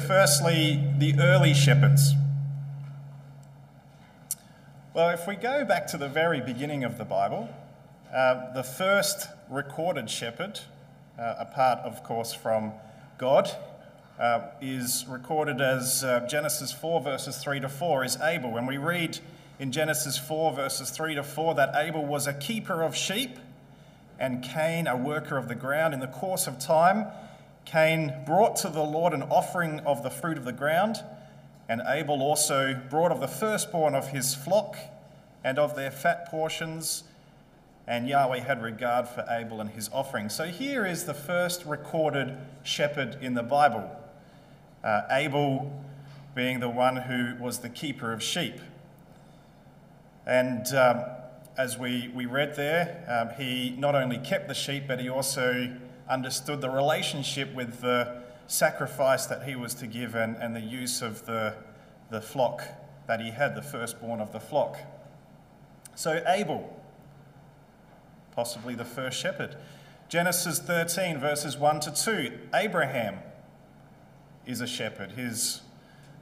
Firstly, the early shepherds. Well, if we go back to the very beginning of the Bible, uh, the first recorded shepherd, uh, apart, of course, from God, uh, is recorded as uh, Genesis 4, verses 3 to 4, is Abel. When we read in Genesis 4, verses 3 to 4, that Abel was a keeper of sheep and Cain a worker of the ground. In the course of time, Cain brought to the Lord an offering of the fruit of the ground, and Abel also brought of the firstborn of his flock and of their fat portions. And Yahweh had regard for Abel and his offering. So here is the first recorded shepherd in the Bible uh, Abel being the one who was the keeper of sheep. And um, as we, we read there, um, he not only kept the sheep, but he also understood the relationship with the sacrifice that he was to give and, and the use of the, the flock that he had, the firstborn of the flock. So, Abel, possibly the first shepherd. Genesis 13, verses 1 to 2. Abraham is a shepherd. His,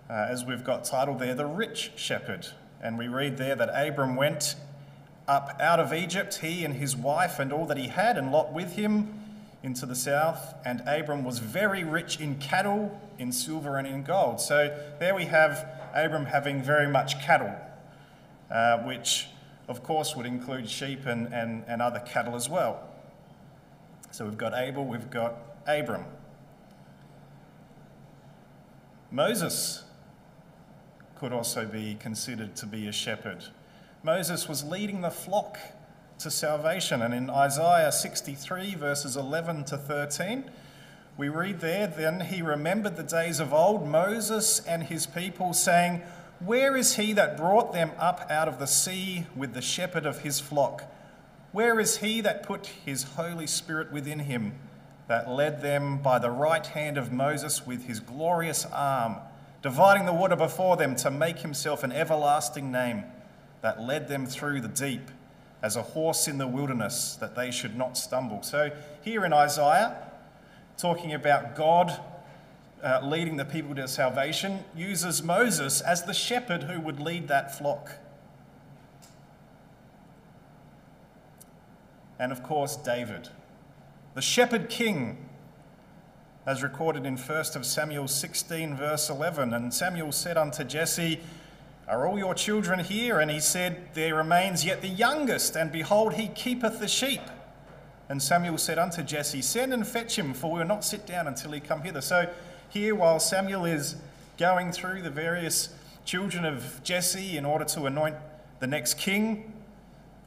uh, as we've got titled there, the rich shepherd. And we read there that Abram went up out of Egypt, he and his wife and all that he had, and Lot with him into the south, and Abram was very rich in cattle, in silver, and in gold. So there we have Abram having very much cattle, uh, which of course would include sheep and, and, and other cattle as well. So we've got Abel, we've got Abram. Moses could also be considered to be a shepherd. Moses was leading the flock to salvation. And in Isaiah 63, verses 11 to 13, we read there, Then he remembered the days of old, Moses and his people, saying, Where is he that brought them up out of the sea with the shepherd of his flock? Where is he that put his Holy Spirit within him, that led them by the right hand of Moses with his glorious arm, dividing the water before them to make himself an everlasting name, that led them through the deep? As a horse in the wilderness, that they should not stumble. So, here in Isaiah, talking about God uh, leading the people to salvation, uses Moses as the shepherd who would lead that flock. And of course, David, the shepherd king, as recorded in 1 Samuel 16, verse 11. And Samuel said unto Jesse, are all your children here? And he said, There remains yet the youngest, and behold, he keepeth the sheep. And Samuel said unto Jesse, Send and fetch him, for we will not sit down until he come hither. So here, while Samuel is going through the various children of Jesse in order to anoint the next king,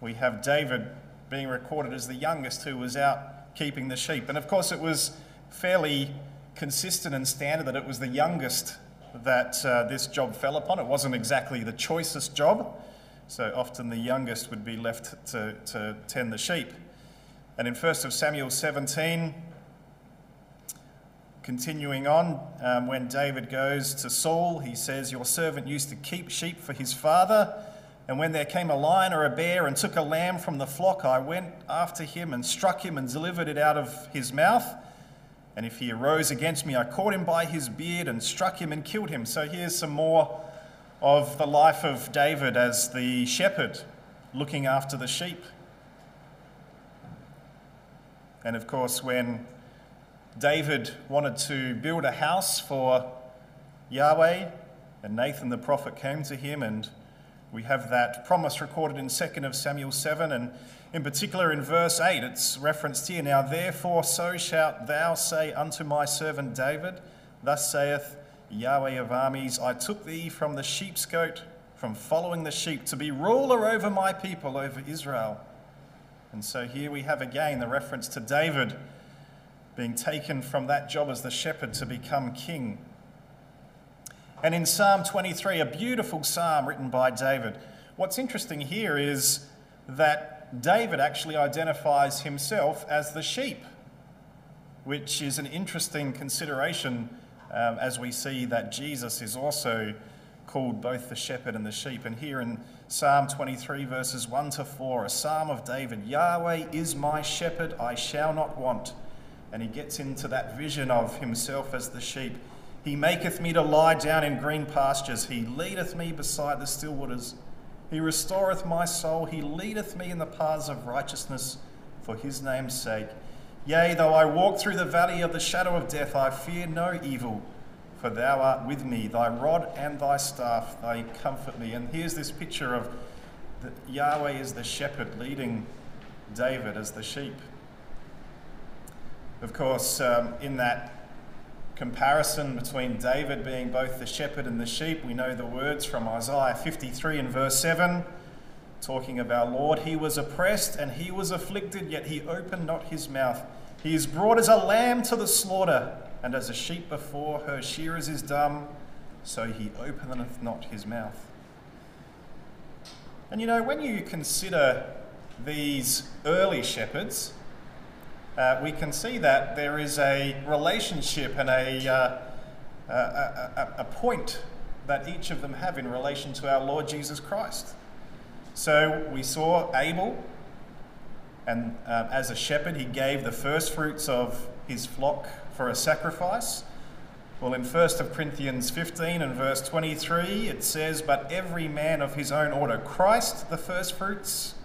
we have David being recorded as the youngest who was out keeping the sheep. And of course, it was fairly consistent and standard that it was the youngest that uh, this job fell upon. It wasn't exactly the choicest job, so often the youngest would be left to, to tend the sheep. And in 1 Samuel 17, continuing on, um, when David goes to Saul, he says, Your servant used to keep sheep for his father. And when there came a lion or a bear and took a lamb from the flock, I went after him and struck him and delivered it out of his mouth. And if he arose against me, I caught him by his beard and struck him and killed him. So here's some more of the life of David as the shepherd looking after the sheep. And of course, when David wanted to build a house for Yahweh, and Nathan the prophet came to him, and we have that promise recorded in 2nd of Samuel 7, and in particular, in verse 8, it's referenced here Now, therefore, so shalt thou say unto my servant David, Thus saith Yahweh of armies, I took thee from the sheepcote, from following the sheep, to be ruler over my people, over Israel. And so here we have again the reference to David being taken from that job as the shepherd to become king. And in Psalm 23, a beautiful psalm written by David, what's interesting here is that David actually identifies himself as the sheep, which is an interesting consideration um, as we see that Jesus is also called both the shepherd and the sheep. And here in Psalm 23, verses 1 to 4, a psalm of David Yahweh is my shepherd, I shall not want. And he gets into that vision of himself as the sheep. He maketh me to lie down in green pastures. He leadeth me beside the still waters. He restoreth my soul. He leadeth me in the paths of righteousness for his name's sake. Yea, though I walk through the valley of the shadow of death, I fear no evil, for thou art with me. Thy rod and thy staff, they comfort me. And here's this picture of the, Yahweh as the shepherd leading David as the sheep. Of course, um, in that comparison between David being both the shepherd and the sheep, we know the words from Isaiah 53 and verse 7, talking of our Lord. He was oppressed and he was afflicted, yet he opened not his mouth. He is brought as a lamb to the slaughter, and as a sheep before her shearers is dumb, so he openeth not his mouth. And you know, when you consider these early shepherds, uh, we can see that there is a relationship and a, uh, a, a, a, point that each of them have in relation to our Lord Jesus Christ. So we saw Abel, and uh, as a shepherd, he gave the first fruits of his flock for a sacrifice. Well, in 1 Corinthians 15 and verse 23, it says, But every man of his own order, Christ the first fruits,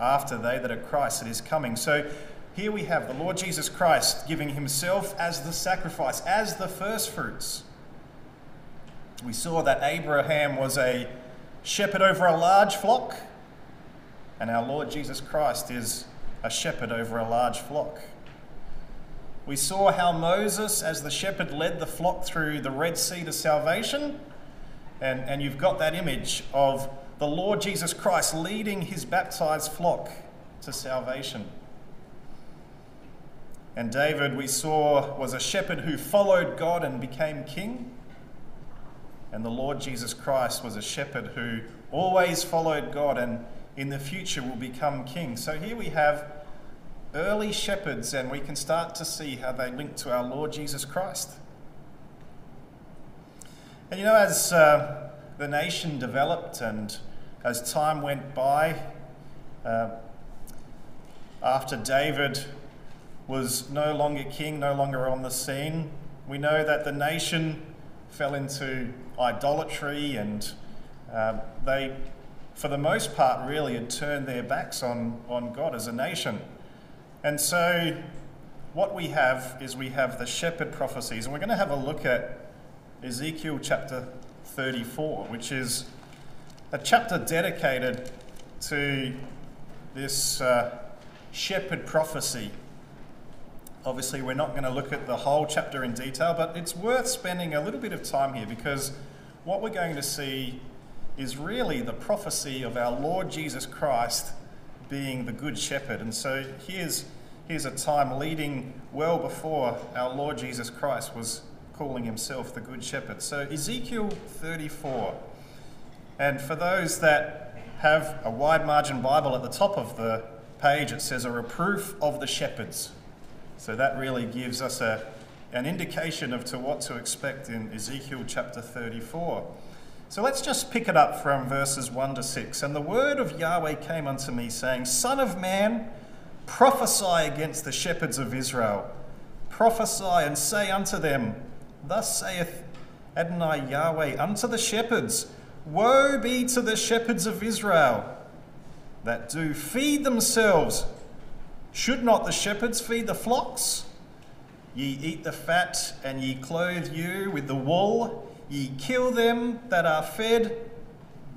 after they that are Christ that is coming. So here we have the Lord Jesus Christ giving himself as the sacrifice, as the first fruits. We saw that Abraham was a shepherd over a large flock, and our Lord Jesus Christ is a shepherd over a large flock. We saw how Moses, as the shepherd, led the flock through the Red Sea to salvation. And, and you've got that image of the Lord Jesus Christ leading his baptized flock to salvation. And David, we saw, was a shepherd who followed God and became king. And the Lord Jesus Christ was a shepherd who always followed God and in the future will become king. So here we have early shepherds, and we can start to see how they link to our Lord Jesus Christ. And you know, as uh, the nation developed and as time went by, uh, after David was no longer king, no longer on the scene. We know that the nation fell into idolatry and uh, they, for the most part, really had turned their backs on, on God as a nation. And so, what we have is we have the shepherd prophecies, and we're going to have a look at Ezekiel chapter 34, which is a chapter dedicated to this uh, shepherd prophecy Obviously, we're not going to look at the whole chapter in detail, but it's worth spending a little bit of time here because what we're going to see is really the prophecy of our Lord Jesus Christ being the Good Shepherd. And so here's, here's a time leading well before our Lord Jesus Christ was calling himself the Good Shepherd. So Ezekiel 34. And for those that have a wide margin Bible at the top of the page, it says a reproof of the shepherds. So that really gives us a, an indication of to what to expect in Ezekiel chapter 34. So let's just pick it up from verses 1 to 6. And the word of Yahweh came unto me, saying, Son of man, prophesy against the shepherds of Israel. Prophesy and say unto them, Thus saith Adonai Yahweh unto the shepherds, Woe be to the shepherds of Israel that do feed themselves should not the shepherds feed the flocks? Ye eat the fat, and ye clothe you with the wool. Ye kill them that are fed,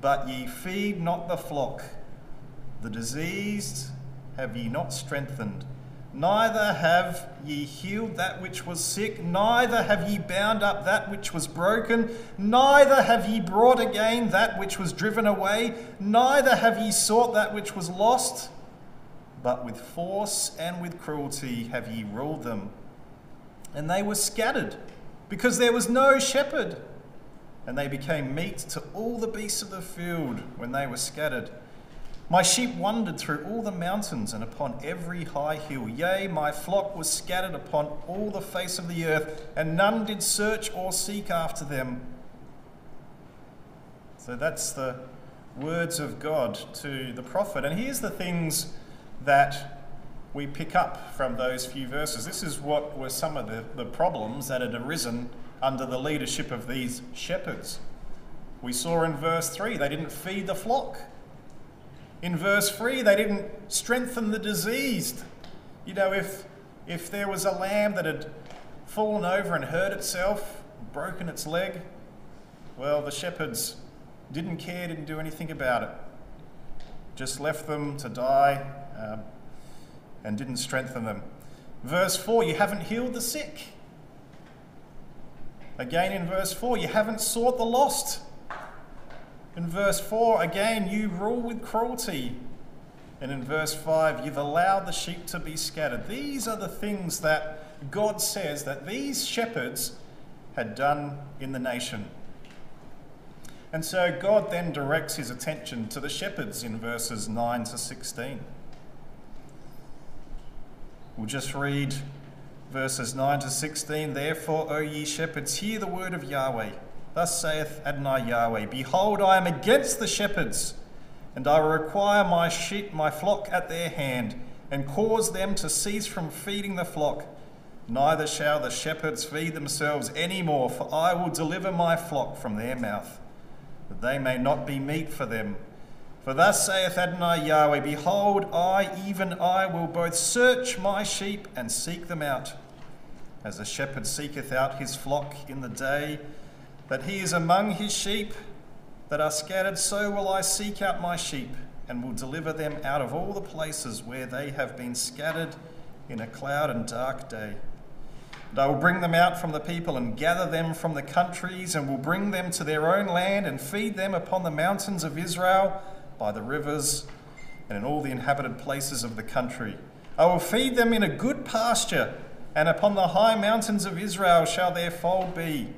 but ye feed not the flock. The diseased have ye not strengthened, neither have ye healed that which was sick, neither have ye bound up that which was broken, neither have ye brought again that which was driven away, neither have ye sought that which was lost but with force and with cruelty have ye ruled them. And they were scattered, because there was no shepherd. And they became meat to all the beasts of the field when they were scattered. My sheep wandered through all the mountains and upon every high hill. Yea, my flock was scattered upon all the face of the earth, and none did search or seek after them. So that's the words of God to the prophet. And here's the things that we pick up from those few verses. This is what were some of the, the problems that had arisen under the leadership of these shepherds. We saw in verse 3 they didn't feed the flock. In verse 3, they didn't strengthen the diseased. You know, if, if there was a lamb that had fallen over and hurt itself, broken its leg, well, the shepherds didn't care, didn't do anything about it. Just left them to die um, and didn't strengthen them. Verse 4, you haven't healed the sick. Again in verse 4, you haven't sought the lost. In verse 4, again, you rule with cruelty. And in verse 5, you've allowed the sheep to be scattered. These are the things that God says that these shepherds had done in the nation. And so God then directs his attention to the shepherds in verses 9 to 16. We'll just read verses 9 to 16. Therefore, O ye shepherds, hear the word of Yahweh. Thus saith Adonai Yahweh Behold, I am against the shepherds, and I will require my sheep, my flock at their hand, and cause them to cease from feeding the flock. Neither shall the shepherds feed themselves any more, for I will deliver my flock from their mouth, that they may not be meat for them. For thus saith Adonai Yahweh Behold, I, even I, will both search my sheep and seek them out, as a shepherd seeketh out his flock in the day that he is among his sheep that are scattered, so will I seek out my sheep and will deliver them out of all the places where they have been scattered in a cloud and dark day. And I will bring them out from the people and gather them from the countries and will bring them to their own land and feed them upon the mountains of Israel, by the rivers, and in all the inhabited places of the country. I will feed them in a good pasture, and upon the high mountains of Israel shall their fold be.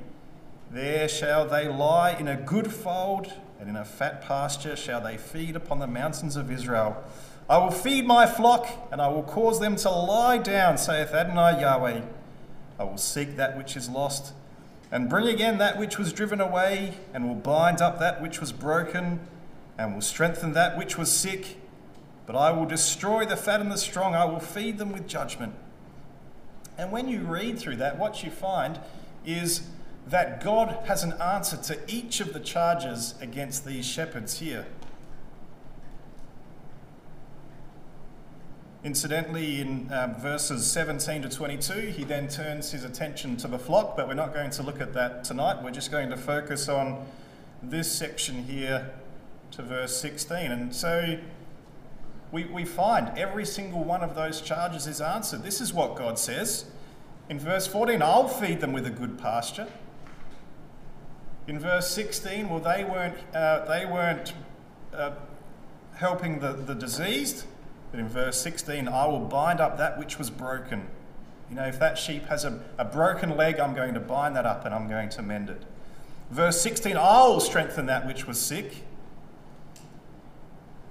There shall they lie in a good fold, and in a fat pasture shall they feed upon the mountains of Israel. I will feed my flock, and I will cause them to lie down, saith Adonai Yahweh. I will seek that which is lost, and bring again that which was driven away, and will bind up that which was broken, and will strengthen that which was sick. But I will destroy the fat and the strong, I will feed them with judgment. And when you read through that, what you find is that God has an answer to each of the charges against these shepherds here. Incidentally, in um, verses 17 to 22, he then turns his attention to the flock, but we're not going to look at that tonight. We're just going to focus on this section here to verse 16. And so we, we find every single one of those charges is answered. This is what God says. In verse 14, I'll feed them with a good pasture. In verse 16, well, they weren't, uh, they weren't uh, helping the, the diseased. But in verse 16, I will bind up that which was broken. You know, if that sheep has a, a broken leg, I'm going to bind that up and I'm going to mend it. Verse 16, I'll strengthen that which was sick.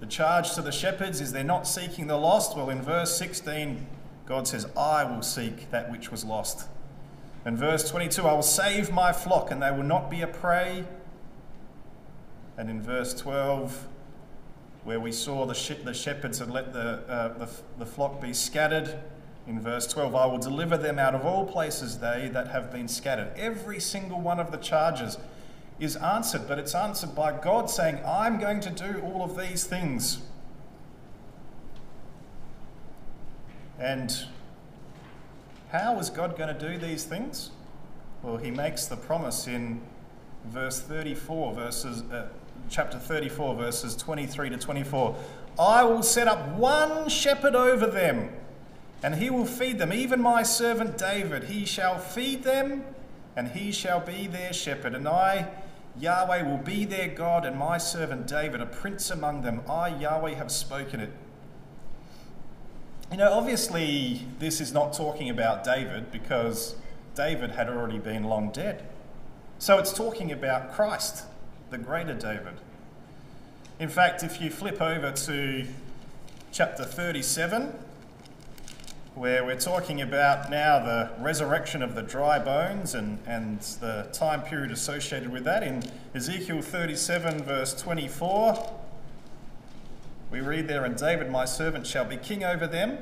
The charge to the shepherds is they're not seeking the lost. Well, in verse 16, God says, I will seek that which was lost. In verse 22, I will save my flock and they will not be a prey. And in verse 12, where we saw the, the shepherds had let the, uh, the, the flock be scattered, in verse 12, I will deliver them out of all places, they that have been scattered. Every single one of the charges is answered, but it's answered by God saying, I'm going to do all of these things. And how is God going to do these things? Well, he makes the promise in verse 34, verses, uh, chapter 34, verses 23 to 24. I will set up one shepherd over them, and he will feed them, even my servant David. He shall feed them, and he shall be their shepherd. And I, Yahweh, will be their God, and my servant David, a prince among them. I, Yahweh, have spoken it. You know, obviously, this is not talking about David because David had already been long dead. So it's talking about Christ, the greater David. In fact, if you flip over to chapter 37, where we're talking about now the resurrection of the dry bones and, and the time period associated with that, in Ezekiel 37, verse 24, we read there, And David my servant shall be king over them,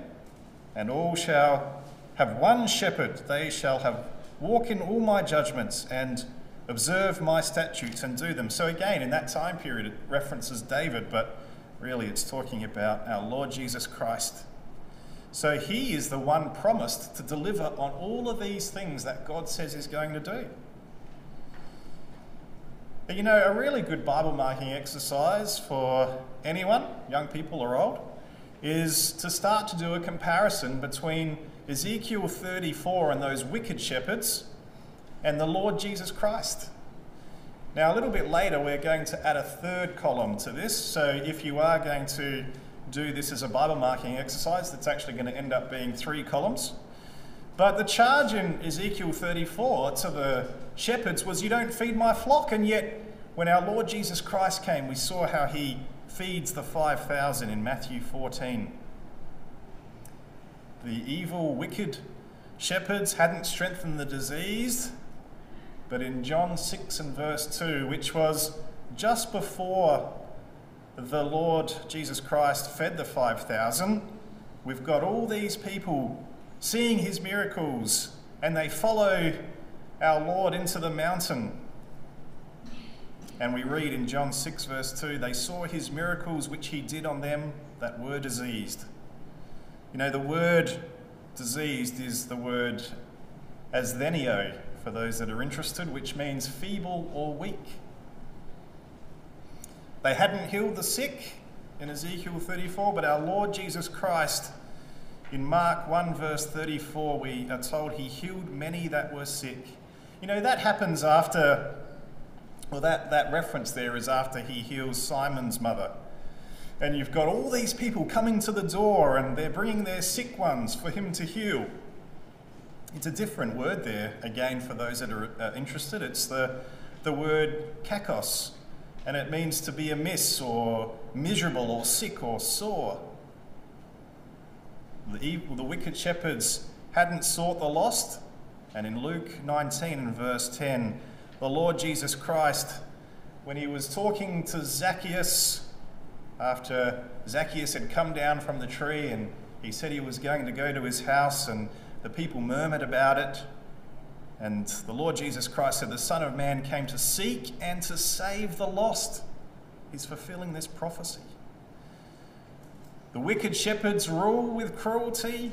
and all shall have one shepherd. They shall have walk in all my judgments and observe my statutes and do them. So, again, in that time period, it references David, but really it's talking about our Lord Jesus Christ. So, he is the one promised to deliver on all of these things that God says he's going to do. But you know, a really good Bible marking exercise for anyone, young people or old, is to start to do a comparison between Ezekiel 34 and those wicked shepherds and the Lord Jesus Christ. Now, a little bit later, we're going to add a third column to this. So, if you are going to do this as a Bible marking exercise, that's actually going to end up being three columns. But the charge in Ezekiel 34 to the shepherds was, You don't feed my flock. And yet, when our Lord Jesus Christ came, we saw how he feeds the 5,000 in Matthew 14. The evil, wicked shepherds hadn't strengthened the disease, but in John 6 and verse 2, which was just before the Lord Jesus Christ fed the 5,000, we've got all these people seeing his miracles and they follow our Lord into the mountain. And we read in John 6, verse 2 they saw his miracles which he did on them that were diseased. You know, the word diseased is the word asthenio for those that are interested, which means feeble or weak. They hadn't healed the sick in Ezekiel 34, but our Lord Jesus Christ, in Mark 1, verse 34, we are told he healed many that were sick. You know, that happens after, well, that, that reference there is after he heals Simon's mother. And you've got all these people coming to the door and they're bringing their sick ones for him to heal. It's a different word there, again, for those that are uh, interested. It's the, the word kakos, and it means to be amiss or miserable or sick or sore. The, evil, the wicked shepherds hadn't sought the lost, and in Luke 19 and verse 10, the Lord Jesus Christ, when he was talking to Zacchaeus, after Zacchaeus had come down from the tree and he said he was going to go to his house, and the people murmured about it. And the Lord Jesus Christ said, The Son of Man came to seek and to save the lost. He's fulfilling this prophecy. The wicked shepherds rule with cruelty,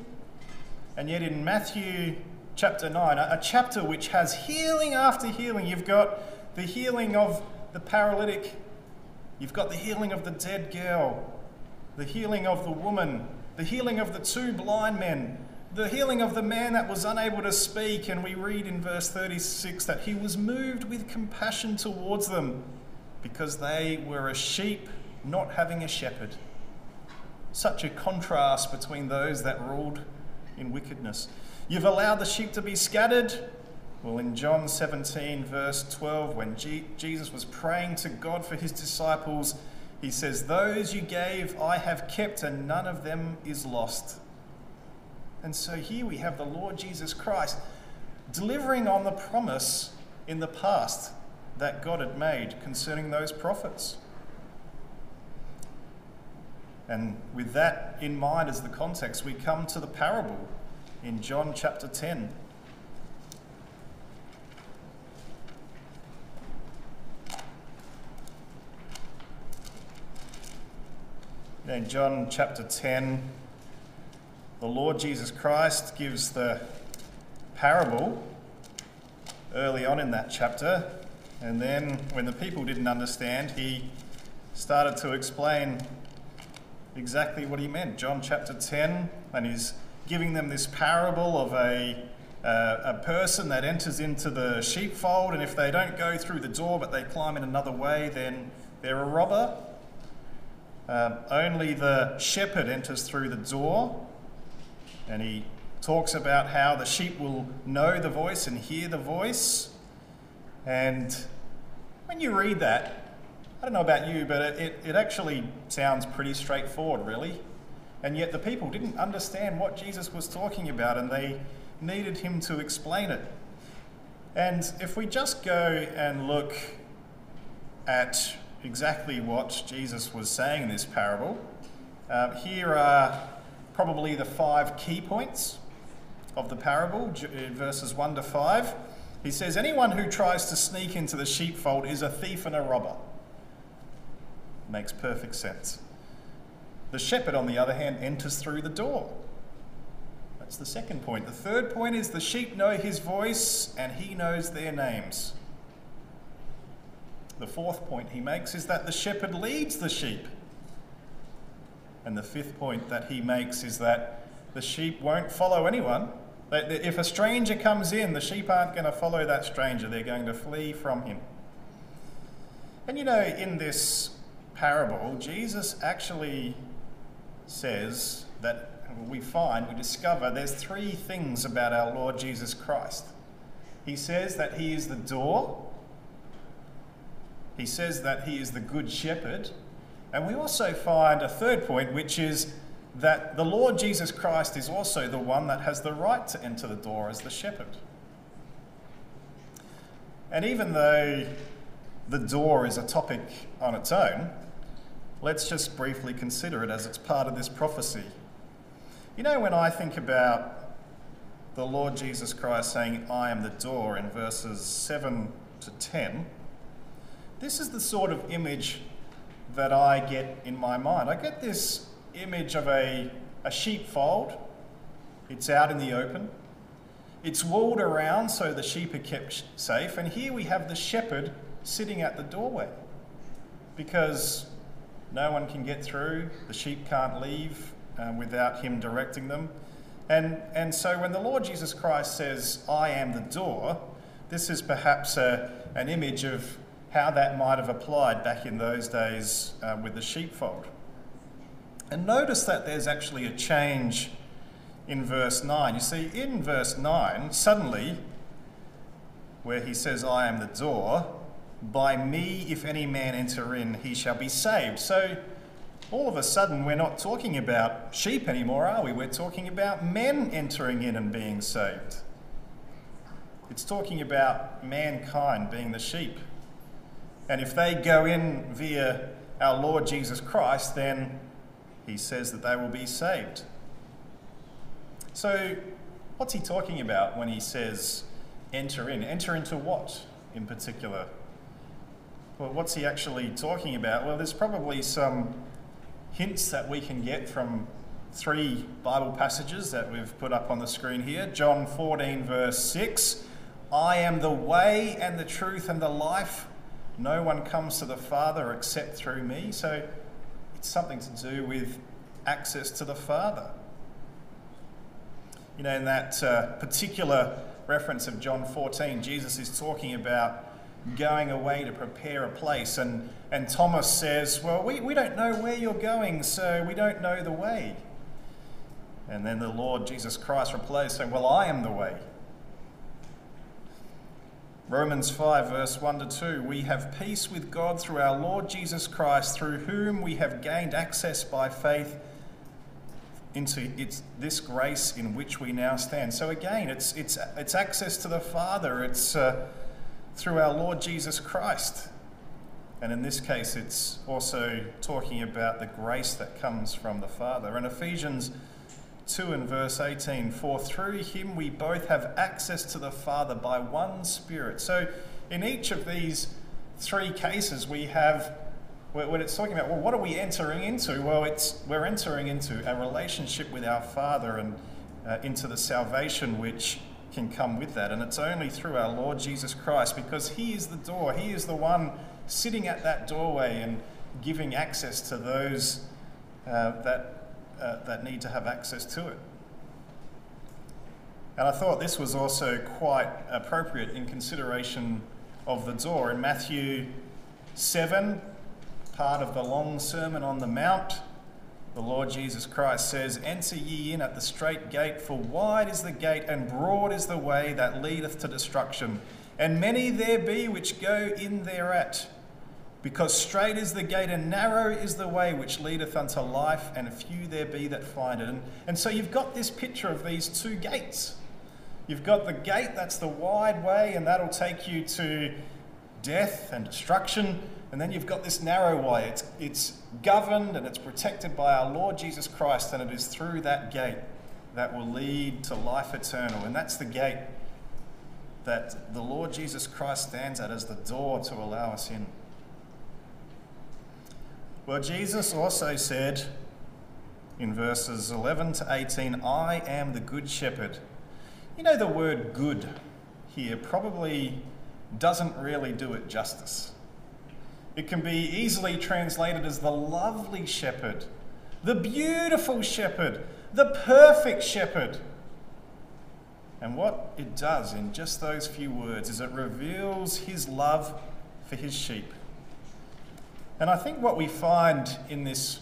and yet in Matthew chapter 9, a chapter which has healing after healing, you've got the healing of the paralytic, you've got the healing of the dead girl, the healing of the woman, the healing of the two blind men, the healing of the man that was unable to speak, and we read in verse 36 that he was moved with compassion towards them because they were a sheep not having a shepherd. Such a contrast between those that ruled in wickedness. You've allowed the sheep to be scattered. Well, in John 17, verse 12, when G- Jesus was praying to God for his disciples, he says, Those you gave I have kept, and none of them is lost. And so here we have the Lord Jesus Christ delivering on the promise in the past that God had made concerning those prophets. And with that in mind as the context, we come to the parable in John chapter 10. In John chapter 10, the Lord Jesus Christ gives the parable early on in that chapter, and then when the people didn't understand, he started to explain exactly what he meant. John chapter 10, and he's giving them this parable of a, uh, a person that enters into the sheepfold, and if they don't go through the door but they climb in another way, then they're a robber. Uh, only the shepherd enters through the door, and he talks about how the sheep will know the voice and hear the voice. And when you read that, I don't know about you, but it, it actually sounds pretty straightforward, really. And yet the people didn't understand what Jesus was talking about and they needed him to explain it. And if we just go and look at exactly what Jesus was saying in this parable, uh, here are probably the five key points. of the parable, uh, verses 1 to 5. He says, Anyone who tries to sneak into the sheepfold is a thief and a robber. Makes perfect sense. The shepherd, on the other hand, enters through the door. That's the second point. The third point is the sheep know his voice and he knows their names. The fourth point he makes is that the shepherd leads the sheep. And the fifth point that he makes is that the sheep won't follow anyone. If a stranger comes in, the sheep aren't going to follow that stranger, they're going to flee from him. And you know, in this parable, Jesus actually says that we find, we discover there's three things about our Lord Jesus Christ. He says that he is the door, he says that he is the good shepherd, and we also find a third point, which is that the Lord Jesus Christ is also the one that has the right to enter the door as the shepherd. And even though the door is a topic on its own, let's just briefly consider it as it's part of this prophecy. You know, when I think about the Lord Jesus Christ saying, I am the door in verses 7 to 10, this is the sort of image that I get in my mind. I get this image of a, a sheepfold, it's out in the open. It's walled around so the sheep are kept safe. And here we have the shepherd sitting at the doorway because no one can get through, the sheep can't leave um, without him directing them. And, and so when the Lord Jesus Christ says, I am the door, this is perhaps a, an image of how that might have applied back in those days uh, with the sheepfold. And notice that there's actually a change in verse 9. You see, in verse 9, suddenly, where he says, I am the door, by me, if any man enter in, he shall be saved. So, all of a sudden, we're not talking about sheep anymore, are we? We're talking about men entering in and being saved. It's talking about mankind being the sheep. And if they go in via our Lord Jesus Christ, then he says that they will be saved. So, what's he talking about when he says enter in? Enter into what in particular? Well, what's he actually talking about? Well, there's probably some hints that we can get from three Bible passages that we've put up on the screen here. John 14, verse 6 I am the way and the truth and the life. No one comes to the Father except through me. So it's something to do with access to the Father. You know, in that uh, particular reference of John 14, Jesus is talking about going away to prepare a place. And, and Thomas says, Well, we, we don't know where you're going, so we don't know the way. And then the Lord Jesus Christ replies, saying, Well, I am the way. Romans 5, verse 1 to 2 We have peace with God through our Lord Jesus Christ, through whom we have gained access by faith into it's this grace in which we now stand. So again, it's, it's, it's access to the Father. It's. Uh, through our Lord Jesus Christ. And in this case, it's also talking about the grace that comes from the Father. And Ephesians 2 and verse 18 For through him we both have access to the Father by one Spirit. So in each of these three cases, we have when it's talking about well what are we entering into well it's we're entering into a relationship with our father and uh, into the salvation which can come with that. And it's only through our Lord Jesus Christ because He is the door. He is the one sitting at that doorway and giving access to those uh, that, uh, that need to have access to it. And I thought this was also quite appropriate in consideration of the door. In Matthew 7, part of the long Sermon on the Mount, the Lord Jesus Christ says, Enter ye in at the strait gate, for wide is the gate and broad is the way that leadeth to destruction, and many there be which go in thereat. Because strait is the gate and narrow is the way which leadeth unto life, and few there be that find it. And, and so you've got this picture of these two gates. You've got the gate, that's the wide way, and that'll take you to death and destruction. And then you've got this narrow way. It's, it's governed and it's protected by our Lord Jesus Christ, and it is through that gate that will lead to life eternal. And that's the gate that the Lord Jesus Christ stands at as the door to allow us in. Well, Jesus also said in verses 11 to 18, I am the good shepherd. You know, the word good here probably doesn't really do it justice. It can be easily translated as the lovely shepherd, the beautiful shepherd, the perfect shepherd. And what it does in just those few words is it reveals his love for his sheep. And I think what we find in this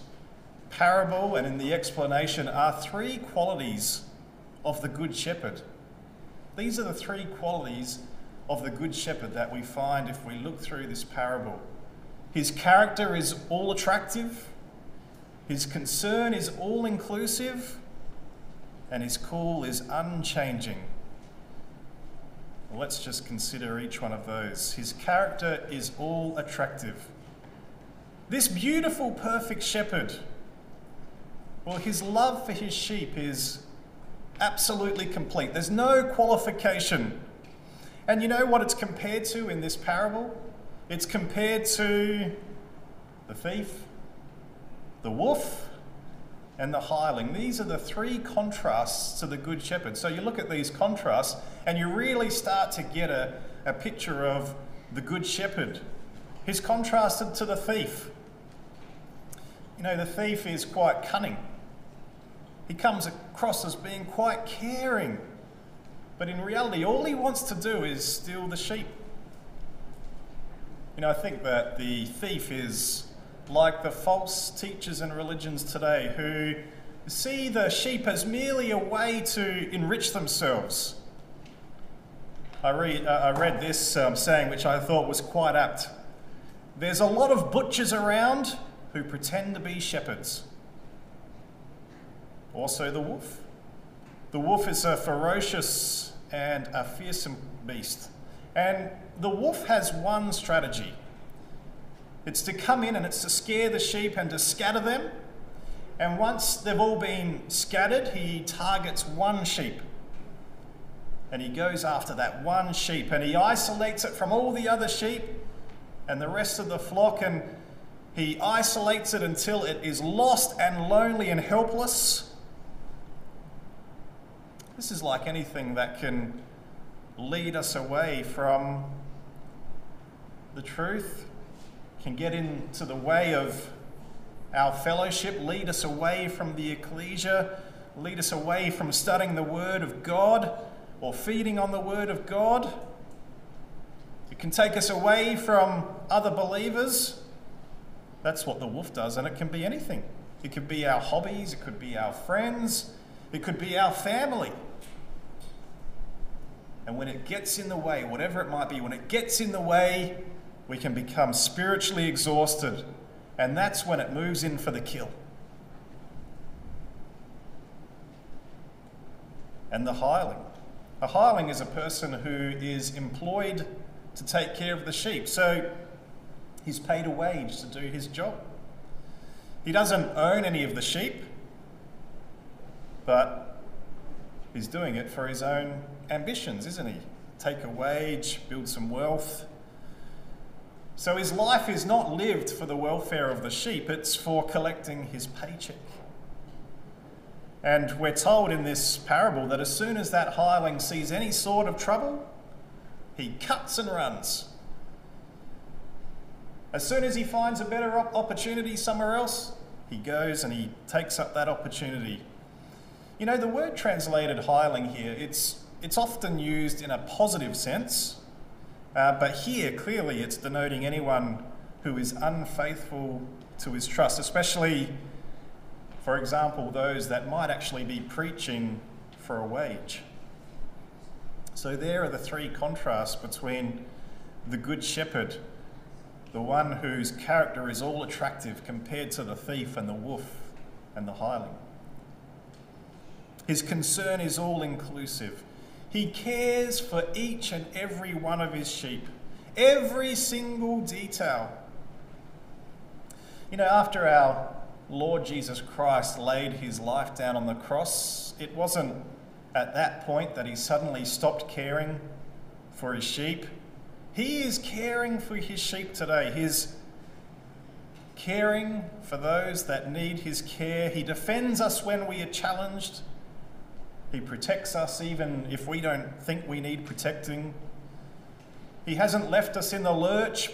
parable and in the explanation are three qualities of the Good Shepherd. These are the three qualities of the Good Shepherd that we find if we look through this parable. His character is all attractive, his concern is all inclusive, and his call is unchanging. Let's just consider each one of those. His character is all attractive. This beautiful, perfect shepherd, well, his love for his sheep is absolutely complete. There's no qualification. And you know what it's compared to in this parable? It's compared to the thief, the wolf, and the hireling. These are the three contrasts to the Good Shepherd. So you look at these contrasts and you really start to get a, a picture of the Good Shepherd. He's contrasted to the thief. You know, the thief is quite cunning. He comes across as being quite caring. But in reality, all he wants to do is steal the sheep. You know, I think that the thief is like the false teachers and religions today who see the sheep as merely a way to enrich themselves. I, read, uh, I read this um, saying, which I thought was quite apt. There's a lot of butchers around who pretend to be shepherds. Also, the wolf. The wolf is a ferocious and a fearsome beast. And the wolf has one strategy it's to come in and it's to scare the sheep and to scatter them. And once they've all been scattered, he targets one sheep. And he goes after that one sheep and he isolates it from all the other sheep and the rest of the flock. And he isolates it until it is lost and lonely and helpless. This is like anything that can lead us away from the truth, can get into the way of our fellowship, lead us away from the ecclesia, lead us away from studying the Word of God or feeding on the Word of God. It can take us away from other believers that's what the wolf does, and it can be anything. It could be our hobbies, it could be our friends, it could be our family. And when it gets in the way, whatever it might be, when it gets in the way, we can become spiritually exhausted. And that's when it moves in for the kill. And the hireling. A hireling is a person who is employed to take care of the sheep. So He's paid a wage to do his job. He doesn't own any of the sheep, but he's doing it for his own ambitions, isn't he? Take a wage, build some wealth. So his life is not lived for the welfare of the sheep, it's for collecting his paycheck. And we're told in this parable that as soon as that hireling sees any sort of trouble, he cuts and runs. As soon as he finds a better opportunity somewhere else, he goes and he takes up that opportunity. You know, the word translated hireling here, it's, it's often used in a positive sense, uh, but here clearly it's denoting anyone who is unfaithful to his trust, especially, for example, those that might actually be preaching for a wage. So there are the three contrasts between the Good Shepherd the one whose character is all attractive compared to the thief and the wolf and the hireling. His concern is all inclusive. He cares for each and every one of his sheep, every single detail. You know, after our Lord Jesus Christ laid his life down on the cross, it wasn't at that point that he suddenly stopped caring for his sheep. He is caring for his sheep today. He's caring for those that need his care. He defends us when we are challenged. He protects us even if we don't think we need protecting. He hasn't left us in the lurch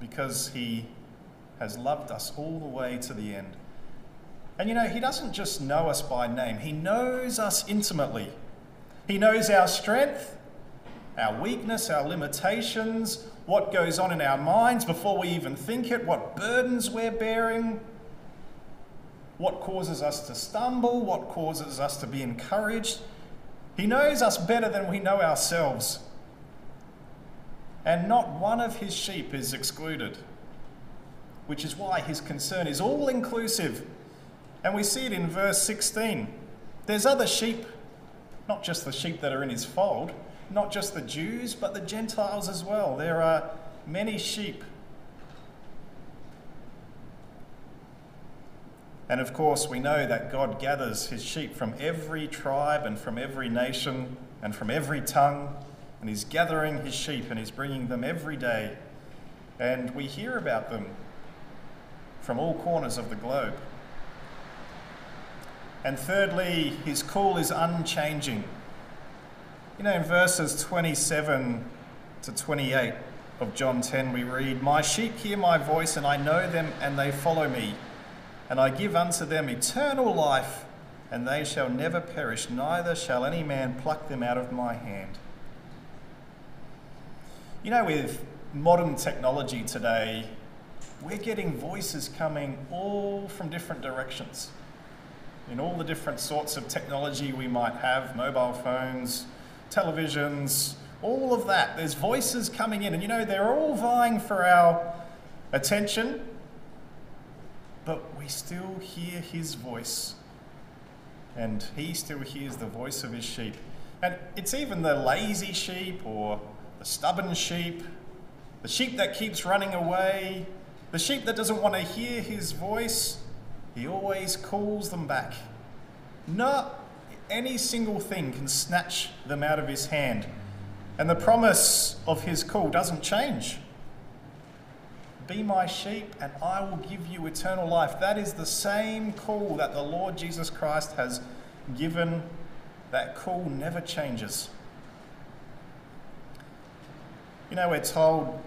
because he has loved us all the way to the end. And you know, He doesn't just know us by name, He knows us intimately. He knows our strength, our weakness, our limitations, what goes on in our minds before we even think it, what burdens we're bearing, what causes us to stumble, what causes us to be encouraged. He knows us better than we know ourselves. And not one of his sheep is excluded, which is why his concern is all inclusive. And we see it in verse 16. There's other sheep, not just the sheep that are in his fold, not just the Jews, but the Gentiles as well. There are many sheep. And of course, we know that God gathers his sheep from every tribe and from every nation and from every tongue, and he's gathering his sheep and he's bringing them every day. And we hear about them from all corners of the globe. And thirdly, his call is unchanging. You know, in verses 27 to 28 of John 10, we read, My sheep hear my voice, and I know them, and they follow me. And I give unto them eternal life, and they shall never perish, neither shall any man pluck them out of my hand. You know, with modern technology today, we're getting voices coming all from different directions in all the different sorts of technology we might have mobile phones, televisions, all of that. There's voices coming in, and you know, they're all vying for our attention, but we still hear his voice, and he still hears the voice of his sheep. And it's even the lazy sheep or the stubborn sheep, the sheep that keeps running away, the sheep that doesn't want to hear his voice he always calls them back. Not any single thing can snatch them out of his hand. And the promise of his call doesn't change. Be my sheep, and I will give you eternal life. That is the same call that the Lord Jesus Christ has given. That call never changes. You know, we're told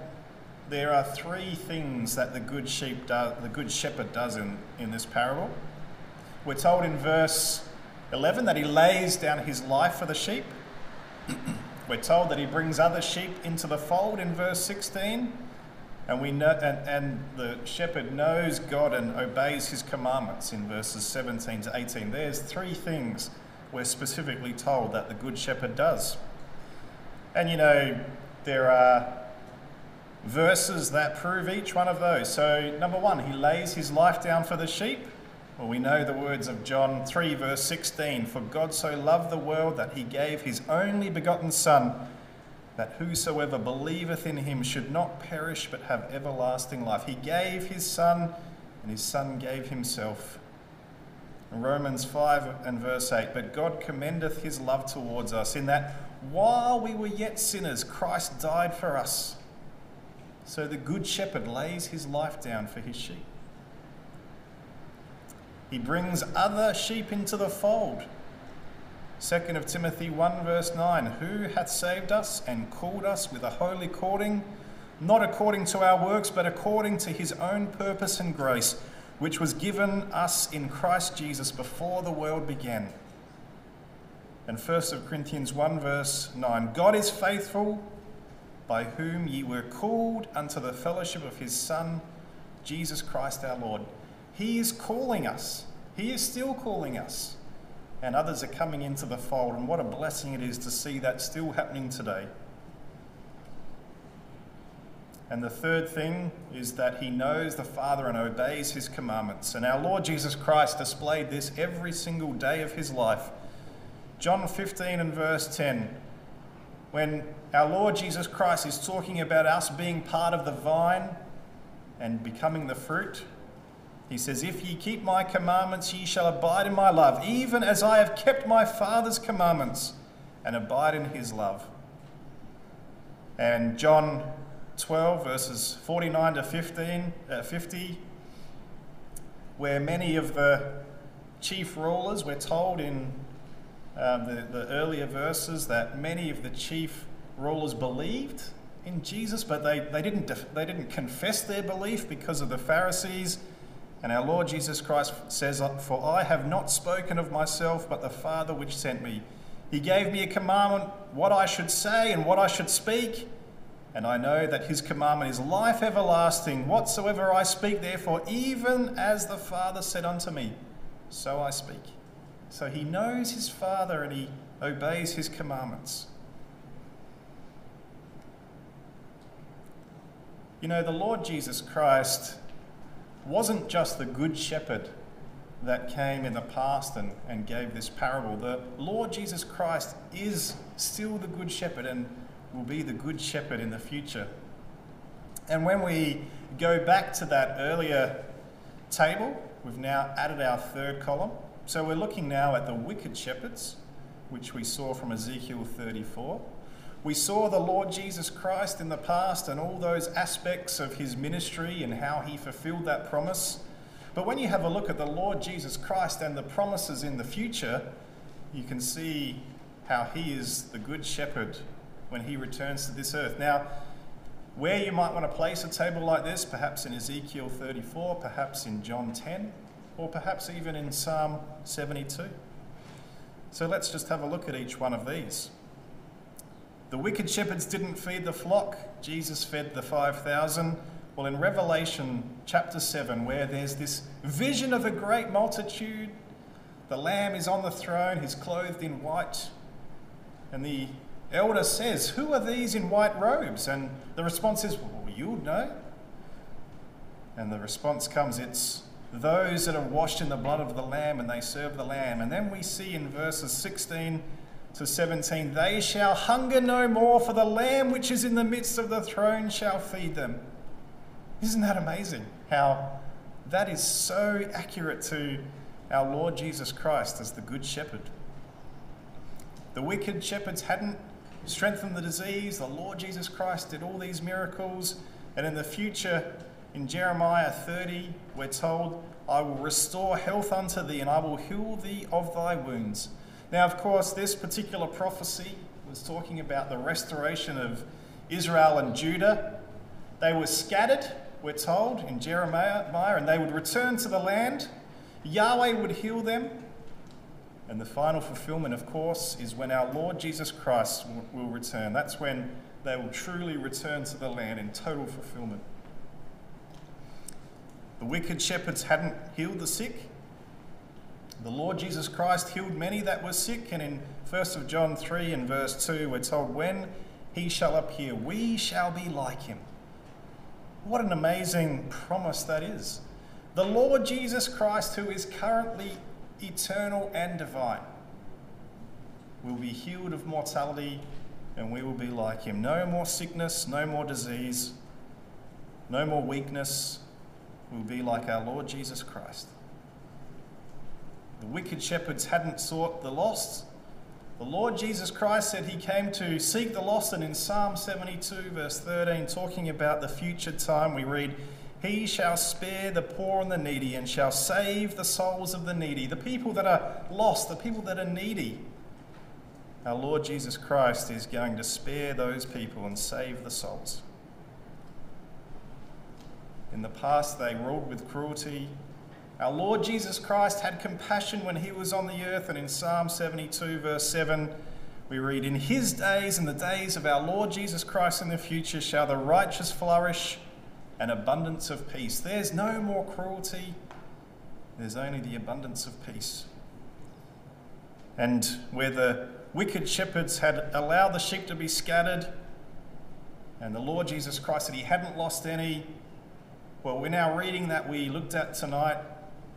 there are three things that the good sheep the good shepherd does in, in this parable. We're told in verse 11 that he lays down his life for the sheep. We're told that he brings other sheep into the fold in verse 16. And, we know, and, and the shepherd knows God and obeys his commandments in verses 17 to 18. There's three things we're specifically told that the good shepherd does. And you know, there are verses that prove each one of those. So, number one, he lays his life down for the sheep. Well, we know the words of John 3, verse 16 For God so loved the world that he gave his only begotten Son, that whosoever believeth in him should not perish but have everlasting life. He gave his Son, and his Son gave himself. Romans 5 and verse 8 But God commendeth his love towards us, in that while we were yet sinners, Christ died for us. So the good shepherd lays his life down for his sheep. He brings other sheep into the fold. 2 of Timothy 1 verse 9 Who hath saved us and called us with a holy calling, not according to our works, but according to his own purpose and grace, which was given us in Christ Jesus before the world began. And 1 Corinthians 1 verse 9 God is faithful by whom ye were called unto the fellowship of his Son, Jesus Christ our Lord. He is calling us. He is still calling us. And others are coming into the fold. And what a blessing it is to see that still happening today. And the third thing is that he knows the Father and obeys his commandments. And our Lord Jesus Christ displayed this every single day of his life. John 15 and verse 10 when our Lord Jesus Christ is talking about us being part of the vine and becoming the fruit, He says, If ye keep my commandments, ye shall abide in my love, even as I have kept my Father's commandments and abide in his love. And John 12, verses 49 to 15, uh, 50, where many of the chief rulers, we're told in um, the, the earlier verses that many of the chief rulers believed in Jesus, but they, they, didn't, they didn't confess their belief because of the Pharisees and our Lord Jesus Christ says, For I have not spoken of myself, but the Father which sent me. He gave me a commandment what I should say and what I should speak. And I know that his commandment is life everlasting. Whatsoever I speak, therefore, even as the Father said unto me, so I speak. So he knows his Father and he obeys his commandments. You know, the Lord Jesus Christ wasn't just the good shepherd that came in the past and, and gave this parable. The Lord Jesus Christ is still the good shepherd and will be the good shepherd in the future. And when we go back to that earlier table, we've now added our third column. So we're looking now at the wicked shepherds, which we saw from Ezekiel 34. We saw the Lord Jesus Christ in the past and all those aspects of his ministry and how he fulfilled that promise. But when you have a look at the Lord Jesus Christ and the promises in the future, you can see how he is the good shepherd when he returns to this earth. Now, where you might want to place a table like this, perhaps in Ezekiel 34, perhaps in John 10, or perhaps even in Psalm 72. So let's just have a look at each one of these. The wicked shepherds didn't feed the flock, Jesus fed the 5,000. Well, in Revelation chapter 7, where there's this vision of a great multitude, the Lamb is on the throne, he's clothed in white, and the elder says, Who are these in white robes? And the response is, Well, you would know. And the response comes, It's those that are washed in the blood of the Lamb and they serve the Lamb. And then we see in verses 16 to 17, they shall hunger no more, for the Lamb which is in the midst of the throne shall feed them. Isn't that amazing? How that is so accurate to our Lord Jesus Christ as the Good Shepherd. The wicked shepherds hadn't strengthened the disease, the Lord Jesus Christ did all these miracles, and in the future, in Jeremiah 30, we're told, I will restore health unto thee, and I will heal thee of thy wounds. Now, of course, this particular prophecy was talking about the restoration of Israel and Judah. They were scattered, we're told, in Jeremiah, and they would return to the land. Yahweh would heal them. And the final fulfillment, of course, is when our Lord Jesus Christ will return. That's when they will truly return to the land in total fulfillment. The wicked shepherds hadn't healed the sick, the Lord Jesus Christ healed many that were sick, and in 1 John 3 and verse 2, we're told, When he shall appear, we shall be like him. What an amazing promise that is. The Lord Jesus Christ, who is currently eternal and divine, will be healed of mortality and we will be like him. No more sickness, no more disease, no more weakness. We'll be like our Lord Jesus Christ. The wicked shepherds hadn't sought the lost. The Lord Jesus Christ said he came to seek the lost, and in Psalm 72, verse 13, talking about the future time, we read, He shall spare the poor and the needy, and shall save the souls of the needy, the people that are lost, the people that are needy. Our Lord Jesus Christ is going to spare those people and save the souls. In the past, they ruled with cruelty, our Lord Jesus Christ had compassion when he was on the earth, and in Psalm 72, verse 7, we read, In his days and the days of our Lord Jesus Christ in the future shall the righteous flourish and abundance of peace. There's no more cruelty, there's only the abundance of peace. And where the wicked shepherds had allowed the sheep to be scattered, and the Lord Jesus Christ said he hadn't lost any, well, we're now reading that we looked at tonight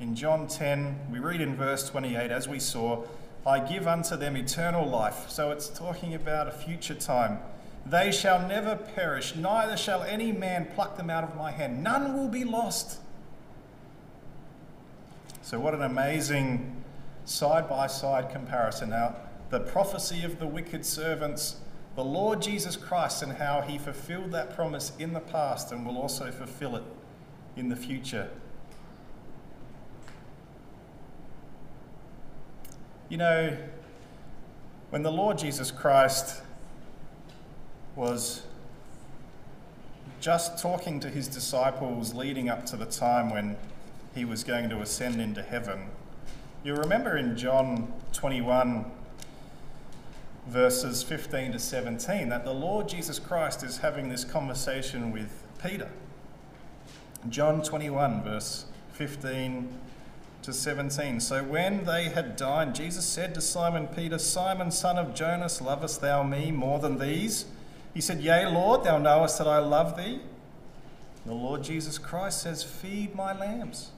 in John 10, we read in verse 28, as we saw, I give unto them eternal life. So it's talking about a future time. They shall never perish, neither shall any man pluck them out of my hand. None will be lost. So, what an amazing side by side comparison. Now, the prophecy of the wicked servants, the Lord Jesus Christ, and how he fulfilled that promise in the past and will also fulfill it in the future. You know, when the Lord Jesus Christ was just talking to his disciples leading up to the time when he was going to ascend into heaven, you remember in John 21, verses 15 to 17, that the Lord Jesus Christ is having this conversation with Peter. John 21, verse 15 to 17. So when they had dined, Jesus said to Simon Peter, Simon, son of Jonas, lovest thou me more than these? He said, Yea, Lord, thou knowest that I love thee. The Lord Jesus Christ says, Feed my lambs.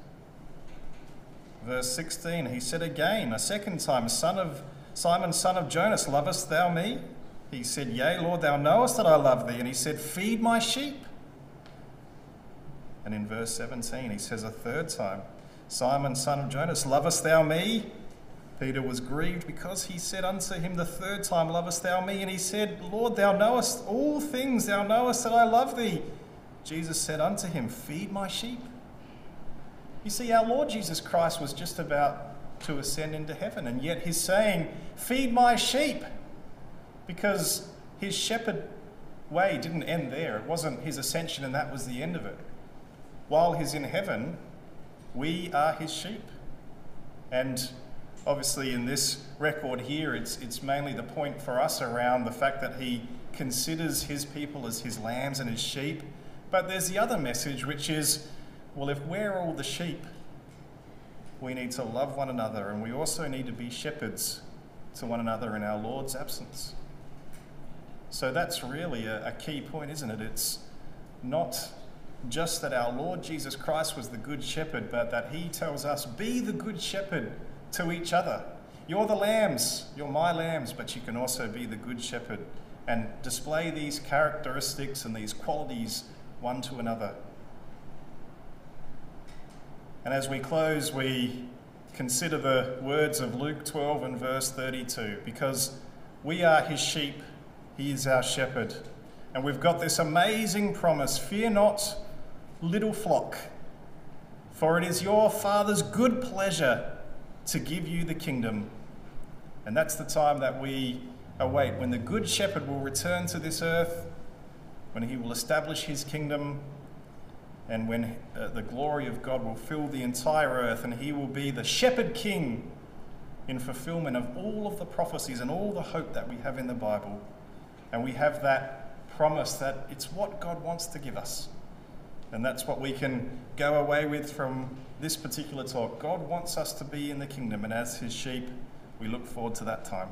Verse 16, he said again, a second time, Son of Simon, son of Jonas, lovest thou me? He said, Yea, Lord, thou knowest that I love thee. And he said, Feed my sheep. And in verse 17, he says a third time, Simon, son of Jonas, lovest thou me? Peter was grieved because he said unto him the third time, Lovest thou me? And he said, Lord, thou knowest all things, thou knowest that I love thee. Jesus said unto him, Feed my sheep. You see, our Lord Jesus Christ was just about to ascend into heaven, and yet he's saying, Feed my sheep. Because his shepherd way didn't end there. It wasn't his ascension, and that was the end of it. While he's in heaven, we are his sheep. And obviously, in this record here, it's, it's mainly the point for us around the fact that he considers his people as his lambs and his sheep. But there's the other message, which is well, if we're all the sheep, we need to love one another, and we also need to be shepherds to one another in our Lord's absence. So that's really a, a key point, isn't it? It's not just that our Lord Jesus Christ was the good shepherd, but that he tells us, be the good shepherd to each other. You're the lambs, you're my lambs, but you can also be the good shepherd and display these characteristics and these qualities one to another. And as we close, we consider the words of Luke 12 and verse 32 because we are his sheep, he is our shepherd. And we've got this amazing promise Fear not, little flock, for it is your Father's good pleasure to give you the kingdom. And that's the time that we await when the Good Shepherd will return to this earth, when he will establish his kingdom, and when uh, the glory of God will fill the entire earth, and he will be the Shepherd King in fulfillment of all of the prophecies and all the hope that we have in the Bible. And we have that promise that it's what God wants to give us. And that's what we can go away with from this particular talk. God wants us to be in the kingdom, and as his sheep, we look forward to that time.